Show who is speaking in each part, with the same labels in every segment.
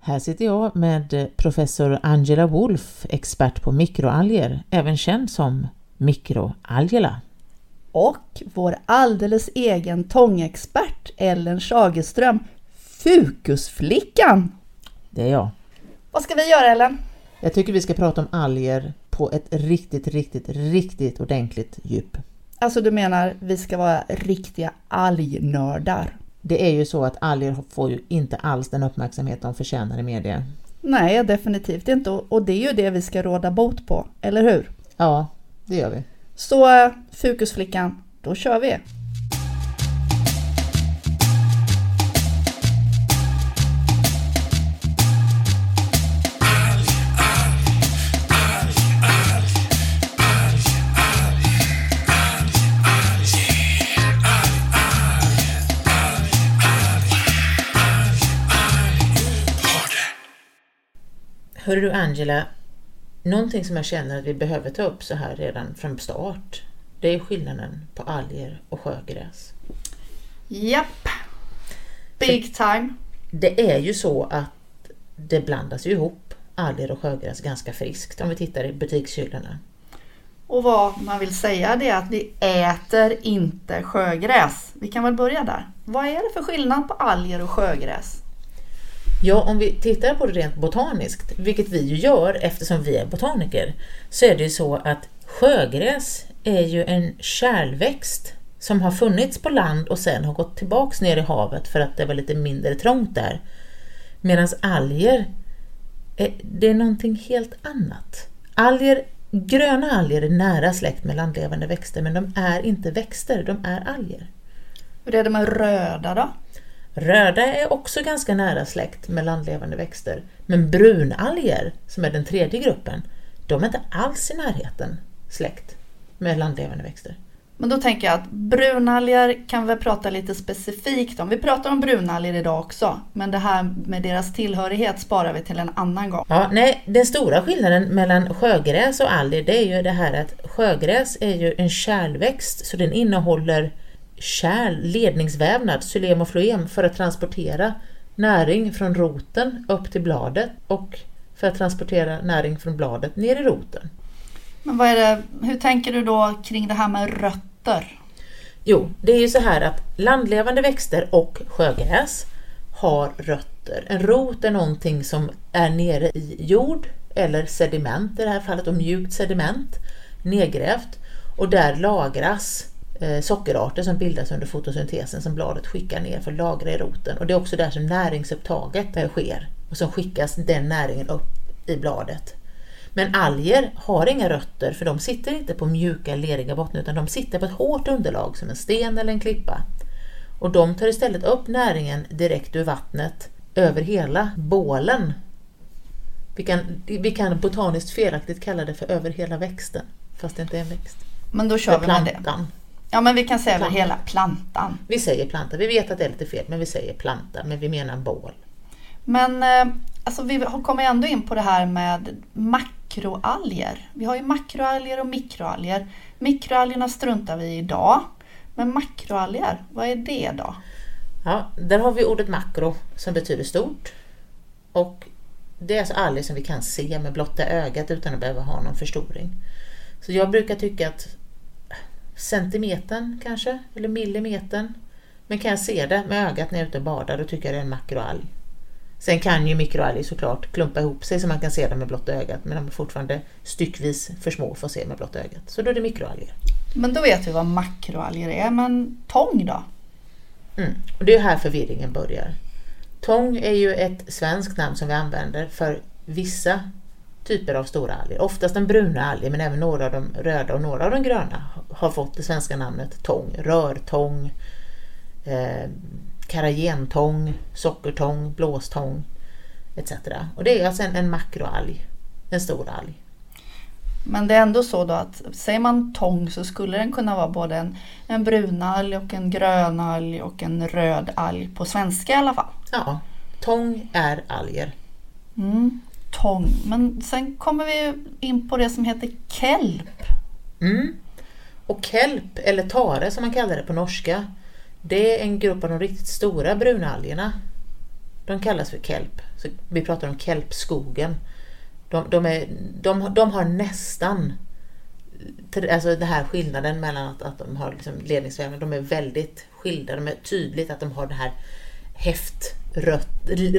Speaker 1: Här sitter jag med professor Angela Wolf, expert på mikroalger, även känd som Mikroalgela.
Speaker 2: Och vår alldeles egen tångexpert Ellen Schagerström, Fukusflickan.
Speaker 1: Det är jag.
Speaker 2: Vad ska vi göra Ellen?
Speaker 1: Jag tycker vi ska prata om alger på ett riktigt, riktigt, riktigt ordentligt djup.
Speaker 2: Alltså du menar vi ska vara riktiga algnördar?
Speaker 1: Det är ju så att alger får ju inte alls den uppmärksamhet de förtjänar i media.
Speaker 2: Nej, definitivt inte. Och det är ju det vi ska råda bot på, eller hur?
Speaker 1: Ja, det gör vi.
Speaker 2: Så Fukusflickan, då kör vi!
Speaker 1: Hörru du Angela, någonting som jag känner att vi behöver ta upp så här redan från start, det är skillnaden på alger och sjögräs.
Speaker 2: Japp! Big time!
Speaker 1: Det är ju så att det blandas ju ihop alger och sjögräs ganska friskt om vi tittar i butikshyllorna.
Speaker 2: Och vad man vill säga det är att vi äter inte sjögräs. Vi kan väl börja där. Vad är det för skillnad på alger och sjögräs?
Speaker 1: Ja, om vi tittar på det rent botaniskt, vilket vi ju gör eftersom vi är botaniker, så är det ju så att sjögräs är ju en kärlväxt som har funnits på land och sen har gått tillbaks ner i havet för att det var lite mindre trångt där. Medan alger, det är någonting helt annat. Alger, gröna alger är nära släkt med landlevande växter men de är inte växter, de är alger.
Speaker 2: Hur är det med röda då?
Speaker 1: Röda är också ganska nära släkt med landlevande växter, men brunalger, som är den tredje gruppen, de är inte alls i närheten släkt med landlevande växter.
Speaker 2: Men då tänker jag att brunalger kan vi prata lite specifikt om. Vi pratar om brunalger idag också, men det här med deras tillhörighet sparar vi till en annan gång.
Speaker 1: Ja, nej, den stora skillnaden mellan sjögräs och alger det är ju det här att sjögräs är ju en kärlväxt så den innehåller kärl, ledningsvävnad, xylem och floem för att transportera näring från roten upp till bladet och för att transportera näring från bladet ner i roten.
Speaker 2: Men vad är det, hur tänker du då kring det här med rötter?
Speaker 1: Jo, det är ju så här att landlevande växter och sjögräs har rötter. En rot är någonting som är nere i jord eller sediment, i det här fallet och mjukt sediment, nedgrävt och där lagras sockerarter som bildas under fotosyntesen som bladet skickar ner för att lagra i roten. Och det är också där som näringsupptaget eh, sker och som skickas den näringen upp i bladet. Men alger har inga rötter för de sitter inte på mjuka leriga bottnar utan de sitter på ett hårt underlag som en sten eller en klippa. Och de tar istället upp näringen direkt ur vattnet över hela bålen. Vi kan, vi kan botaniskt felaktigt kalla det för över hela växten fast det inte är en växt.
Speaker 2: Men då kör vi med det. Ja men vi kan säga över hela plantan.
Speaker 1: Vi säger planta, vi vet att det är lite fel men vi säger planta men vi menar bål.
Speaker 2: Men eh, alltså, vi kommer ändå in på det här med makroalger. Vi har ju makroalger och mikroalger. Mikroalgerna struntar vi i idag. Men makroalger, vad är det då?
Speaker 1: Ja, där har vi ordet makro som betyder stort. Och det är alltså alger som vi kan se med blotta ögat utan att behöva ha någon förstoring. Så jag brukar tycka att centimetern kanske, eller millimetern. Men kan jag se det med ögat när jag är ute och badar, då tycker jag det är en makroalg. Sen kan ju mikroalger såklart klumpa ihop sig så man kan se dem med blotta ögat, men de är fortfarande styckvis för små för att se med blotta ögat. Så då är det mikroalger.
Speaker 2: Men då vet vi vad makroalger är, men tång då?
Speaker 1: Mm. Och det är här förvirringen börjar. Tång är ju ett svenskt namn som vi använder för vissa typer av stora alger. Oftast den bruna alger men även några av de röda och några av de gröna har fått det svenska namnet tång. Rörtång, eh, karagentång, sockertång, blåstång etc. Och det är alltså en, en makroalg, en stor alg.
Speaker 2: Men det är ändå så då att säger man tång så skulle den kunna vara både en, en brunalg och en grönalg och en röd alg på svenska i alla fall.
Speaker 1: Ja, tång är alger.
Speaker 2: Mm tång. Men sen kommer vi in på det som heter kelp.
Speaker 1: Mm. Och kelp, eller tare som man kallar det på norska, det är en grupp av de riktigt stora brunalgerna. De kallas för kelp. Så vi pratar om kelpskogen. De, de, är, de, de har nästan alltså den här skillnaden mellan att, att de har liksom ledningsvävnad, de är väldigt skilda. De är tydligt att de har det här häft, rött,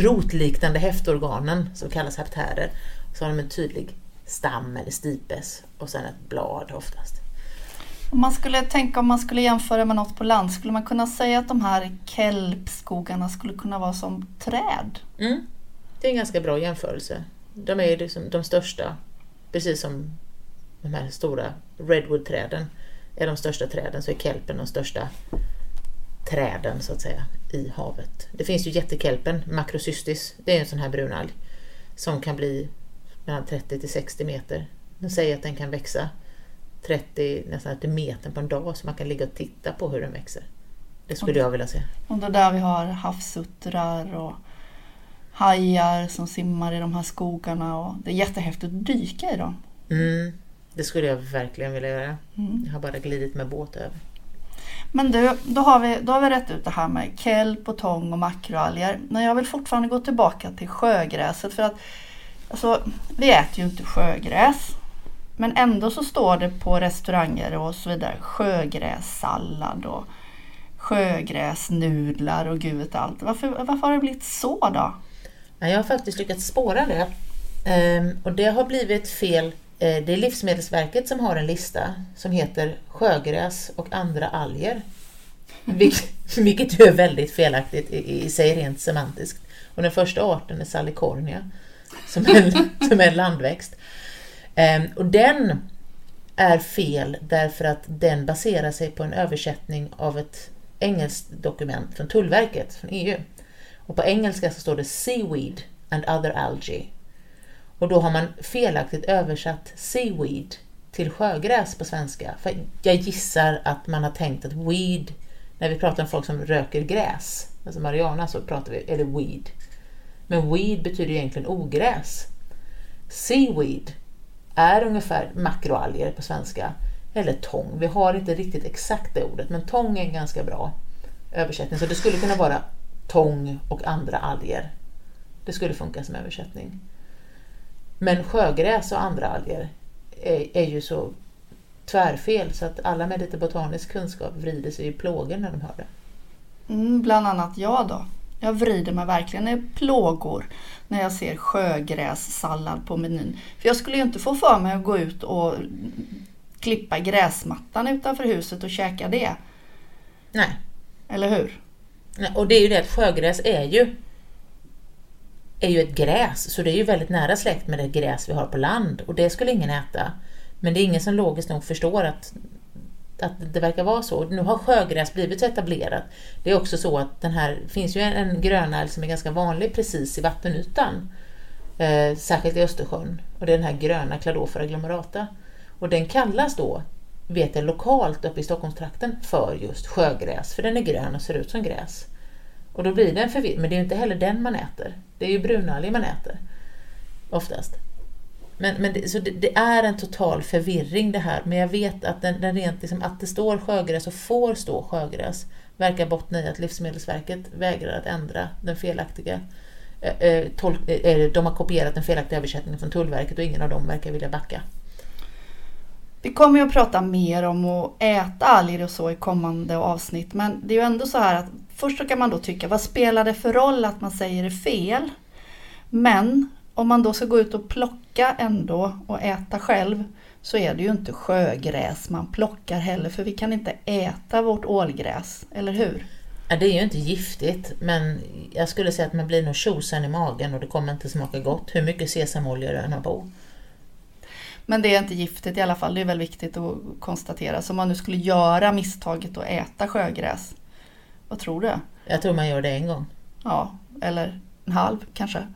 Speaker 1: rotliknande häftorganen som kallas haptärer. Så har de en tydlig stam eller stipes och sen ett blad oftast.
Speaker 2: Om man skulle tänka om man skulle jämföra med något på land, skulle man kunna säga att de här kelpskogarna skulle kunna vara som träd?
Speaker 1: Mm. Det är en ganska bra jämförelse. De är liksom de största, precis som de här stora redwoodträden är de största träden så är kelpen de största träden så att säga i havet. Det finns ju jättekelpen, macrocystis, det är en sån här brunalg som kan bli mellan 30 till 60 meter. De säger att den kan växa 30 nästan till metern på en dag så man kan ligga och titta på hur den växer. Det skulle jag vilja se.
Speaker 2: Och är där vi har havsuttrar och hajar som simmar i de här skogarna och det är jättehäftigt att dyka i dem.
Speaker 1: Mm, det skulle jag verkligen vilja göra. Mm. Jag har bara glidit med båt över.
Speaker 2: Men du, då har, vi, då har vi rätt ut det här med kelp och tång och makroalger. Men jag vill fortfarande gå tillbaka till sjögräset för att alltså, vi äter ju inte sjögräs. Men ändå så står det på restauranger och så vidare sjögrässallad och sjögräsnudlar och gud vet allt. Varför, varför har det blivit så då?
Speaker 1: Jag har faktiskt lyckats spåra det. Ehm, och det har blivit fel. Eh, det är Livsmedelsverket som har en lista som heter sjögräs och andra alger. Vilket är väldigt felaktigt i sig rent semantiskt. Och den första arten är Salicornia som är, som är en landväxt. Ehm, och den är fel därför att den baserar sig på en översättning av ett engelskt dokument från Tullverket, från EU. Och på engelska så står det Seaweed and other algae. Och då har man felaktigt översatt seaweed till sjögräs på svenska. För jag gissar att man har tänkt att weed, när vi pratar om folk som röker gräs, alltså marijuana, så pratar vi, eller weed. Men weed betyder egentligen ogräs. Seaweed är ungefär makroalger på svenska, eller tång. Vi har inte riktigt exakt det ordet, men tång är en ganska bra översättning. Så det skulle kunna vara tång och andra alger. Det skulle funka som översättning. Men sjögräs och andra alger är, är ju så tvärfel så att alla med lite botanisk kunskap vrider sig i plågor när de hör det.
Speaker 2: Mm, bland annat jag då. Jag vrider mig verkligen i plågor när jag ser sjögrässallad på menyn. För jag skulle ju inte få för mig att gå ut och klippa gräsmattan utanför huset och käka det.
Speaker 1: Nej.
Speaker 2: Eller hur?
Speaker 1: Nej, och det är ju det att sjögräs är ju är ju ett gräs, så det är ju väldigt nära släkt med det gräs vi har på land och det skulle ingen äta. Men det är ingen som logiskt nog förstår att att det verkar vara så. Nu har sjögräs blivit så etablerat. Det är också så att den här, finns ju en, en grönalg som är ganska vanlig precis i vattenytan. Eh, särskilt i Östersjön. Och det är den här gröna Cladophora glomerata. Och den kallas då, vet jag, lokalt uppe i Stockholmstrakten för just sjögräs. För den är grön och ser ut som gräs. Och då blir det en förvirring. Men det är ju inte heller den man äter. Det är ju brunalger man äter. Oftast. Men, men det, så det, det, är en total förvirring det här, men jag vet att, den, den rent, liksom, att det står sjögräs och får stå sjögräs verkar bottna i att Livsmedelsverket vägrar att ändra den felaktiga eh, eh, eh de har kopierat den felaktiga översättningen från Tullverket och ingen av dem verkar vilja backa.
Speaker 2: Vi kommer ju att prata mer om att äta alger och så i kommande avsnitt, men det är ju ändå så här att först så kan man då tycka, vad spelar det för roll att man säger det fel? Men om man då ska gå ut och plocka ändå och äta själv så är det ju inte sjögräs man plockar heller för vi kan inte äta vårt ålgräs, eller hur?
Speaker 1: Ja, det är ju inte giftigt men jag skulle säga att man blir nog tjosan i magen och det kommer inte smaka gott hur mycket sesamolja du än har på.
Speaker 2: Men det är inte giftigt i alla fall, det är väl viktigt att konstatera. Så om man nu skulle göra misstaget att äta sjögräs, vad tror du?
Speaker 1: Jag tror man gör det en gång.
Speaker 2: Ja, eller en halv kanske.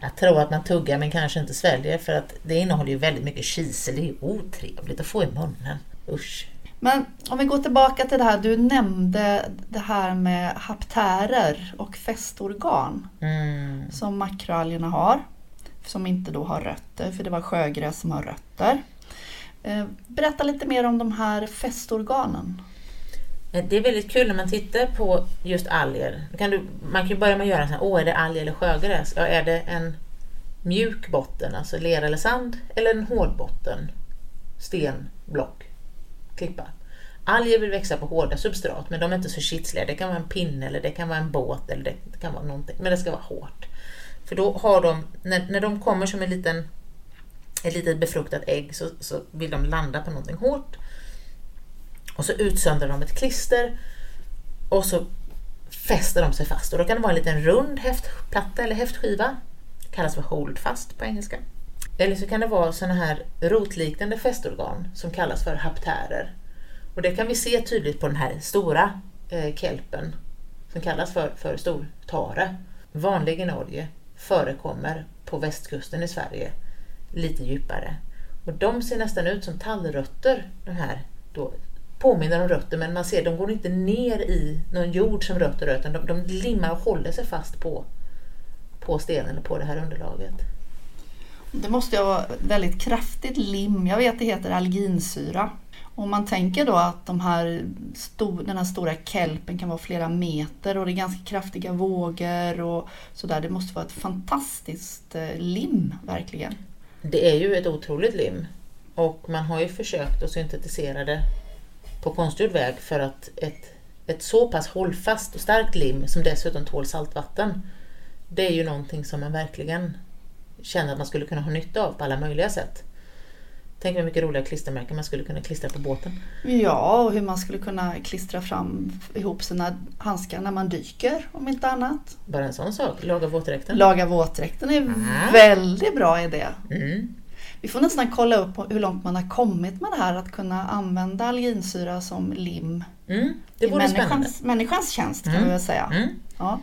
Speaker 1: Jag tror att man tuggar men kanske inte sväljer för att det innehåller ju väldigt mycket kisel. Det är otrevligt att få i munnen. Usch.
Speaker 2: Men om vi går tillbaka till det här, du nämnde det här med haptärer och fästorgan mm. som makroalgerna har. Som inte då har rötter, för det var sjögräs som har rötter. Eh, berätta lite mer om de här fästorganen.
Speaker 1: Eh, det är väldigt kul när man tittar på just alger. Kan du, man kan ju börja med att göra så här, åh är det alg eller sjögräs? Ja, är det en mjuk botten, alltså lera eller sand, eller en hård botten, sten, block, klippa? Alger vill växa på hårda substrat, men de är inte så kitsliga. Det kan vara en pinne, eller det kan vara en båt, eller det kan vara någonting, men det ska vara hårt. För då har de, när, när de kommer som en liten, ett litet befruktat ägg så, så vill de landa på någonting hårt. Och så utsöndrar de ett klister och så fäster de sig fast. Och då kan det vara en liten rund häftplatta eller häftskiva. Det kallas för holdfast på engelska. Eller så kan det vara sådana här rotliknande fästorgan som kallas för haptärer. Och det kan vi se tydligt på den här stora eh, kelpen som kallas för, för stortare. Vanlig i Norge, förekommer på västkusten i Sverige lite djupare. Och de ser nästan ut som tallrötter, de här då, påminner om rötter men man ser de går inte ner i någon jord som rötter utan de, de limmar och håller sig fast på, på stenen och på det här underlaget.
Speaker 2: Det måste ju vara väldigt kraftigt lim. Jag vet det heter alginsyra. Om man tänker då att de här stor, den här stora kelpen kan vara flera meter och det är ganska kraftiga vågor och sådär. Det måste vara ett fantastiskt eh, lim, verkligen.
Speaker 1: Det är ju ett otroligt lim och man har ju försökt att syntetisera det på konstgjord väg för att ett, ett så pass hållfast och starkt lim som dessutom tål saltvatten det är ju någonting som man verkligen känner att man skulle kunna ha nytta av på alla möjliga sätt. Tänk hur mycket roliga klistermärken man skulle kunna klistra på båten.
Speaker 2: Ja, och hur man skulle kunna klistra fram ihop sina handskar när man dyker, om inte annat.
Speaker 1: Bara en sån sak, laga våtdräkten.
Speaker 2: Laga våtdräkten är en mm. väldigt bra idé. Mm. Vi får nästan kolla upp hur långt man har kommit med det här att kunna använda alginsyra som lim.
Speaker 1: Mm, det vore
Speaker 2: människans, människans tjänst kan mm. vi väl säga.
Speaker 1: Mm.
Speaker 2: Ja.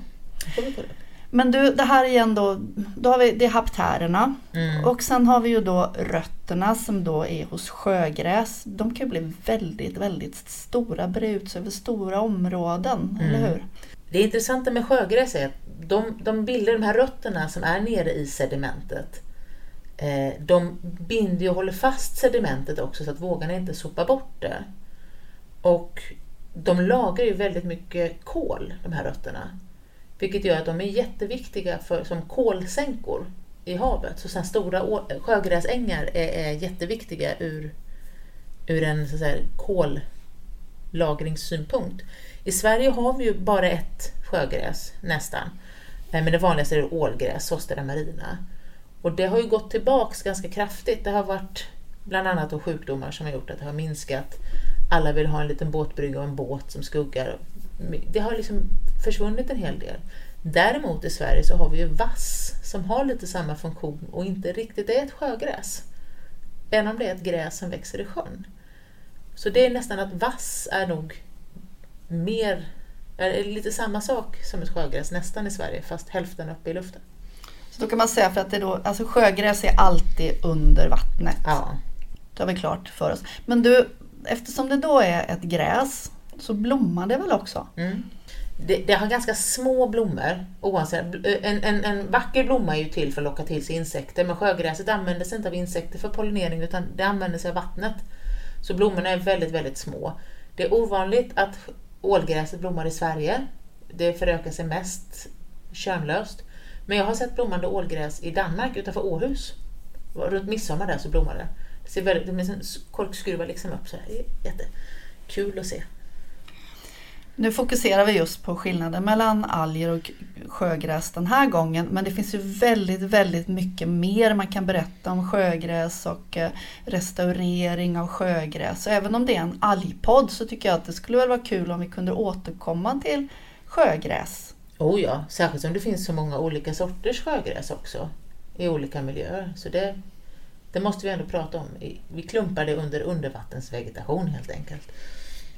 Speaker 2: Men du, det här igen då, då har vi det är haptärerna mm. och sen har vi ju då rötterna som då är hos sjögräs. De kan ju bli väldigt, väldigt stora, bre ut sig över stora områden, mm. eller hur?
Speaker 1: Det intressanta med sjögräs är att de, de bildar de här rötterna som är nere i sedimentet. Eh, de binder och håller fast sedimentet också så att vågorna inte sopar bort det. Och de lagrar ju väldigt mycket kol, de här rötterna. Vilket gör att de är jätteviktiga för, som kolsänkor i havet. Så sen stora sjögräsängar är, är jätteviktiga ur, ur en så säga, kollagringssynpunkt. I Sverige har vi ju bara ett sjögräs nästan. Eh, men det vanligaste är ålgräs, Sostera marina. Och det har ju gått tillbaks ganska kraftigt. Det har varit bland annat då sjukdomar som har gjort att det har minskat. Alla vill ha en liten båtbrygga och en båt som skuggar. Det har liksom försvunnit en hel del. Däremot i Sverige så har vi ju vass som har lite samma funktion och inte riktigt är ett sjögräs. Även om det är ett gräs som växer i sjön. Så det är nästan att vass är nog mer, är lite samma sak som ett sjögräs nästan i Sverige fast hälften uppe i luften.
Speaker 2: Så då kan man säga för att det då, alltså sjögräs är alltid under vattnet.
Speaker 1: Ja.
Speaker 2: Det har vi klart för oss. Men du, eftersom det då är ett gräs så blommar det väl också?
Speaker 1: Mm. Det, det, har ganska små blommor. Oavsett, eh, en, en, en vacker blomma är ju till för att locka till sig insekter men sjögräset använder sig inte av insekter för pollinering utan det använder sig av vattnet. Så blommorna är väldigt, väldigt små. Det är ovanligt att ålgräset blommar i Sverige. Det förökar sig mest könlöst. Men jag har sett blommande ålgräs i Danmark utanför Åhus. Runt midsommar där så blommar det. Det, ser väldigt, det är en korkskruva liksom upp så här. Det är jättekul att se.
Speaker 2: Nu fokuserar vi just på skillnaden mellan alger och sjögräs den här gången men det finns ju väldigt, väldigt mycket mer man kan berätta om sjögräs och eh, restaurering av sjögräs. Så även om det är en algpodd så tycker jag att det skulle väl vara kul om vi kunde återkomma till sjögräs.
Speaker 1: Oh ja, särskilt som det finns så många olika sorters sjögräs också i olika miljöer. Så det, det måste vi ändå prata om. Vi klumpar det under undervattensvegetation helt enkelt.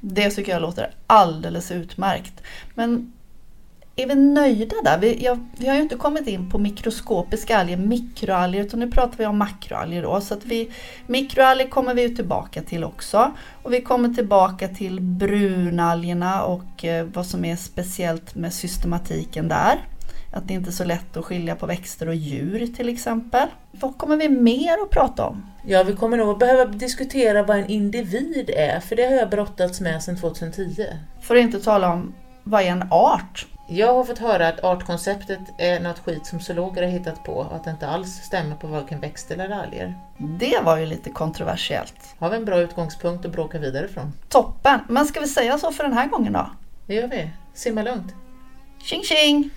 Speaker 2: Det tycker jag låter alldeles utmärkt. Men är vi nöjda där? Vi, jag, vi har ju inte kommit in på mikroskopiska alger, mikroalger, utan nu pratar vi om makroalger. Då, så att vi, mikroalger kommer vi ju tillbaka till också. Och vi kommer tillbaka till brunalgerna och eh, vad som är speciellt med systematiken där. Att det inte är så lätt att skilja på växter och djur till exempel. Vad kommer vi mer att prata om?
Speaker 1: Ja, vi kommer nog behöva diskutera vad en individ är, för det har jag brottats med sedan 2010.
Speaker 2: För att inte tala om vad är en art?
Speaker 1: Jag har fått höra att artkonceptet är något skit som zoologer har hittat på och att det inte alls stämmer på varken växter eller alger.
Speaker 2: Det var ju lite kontroversiellt.
Speaker 1: Har vi en bra utgångspunkt att bråka vidare från?
Speaker 2: Toppen! Men ska vi säga så för den här gången då?
Speaker 1: Det gör vi. Simma lugnt.
Speaker 2: Tjing tjing!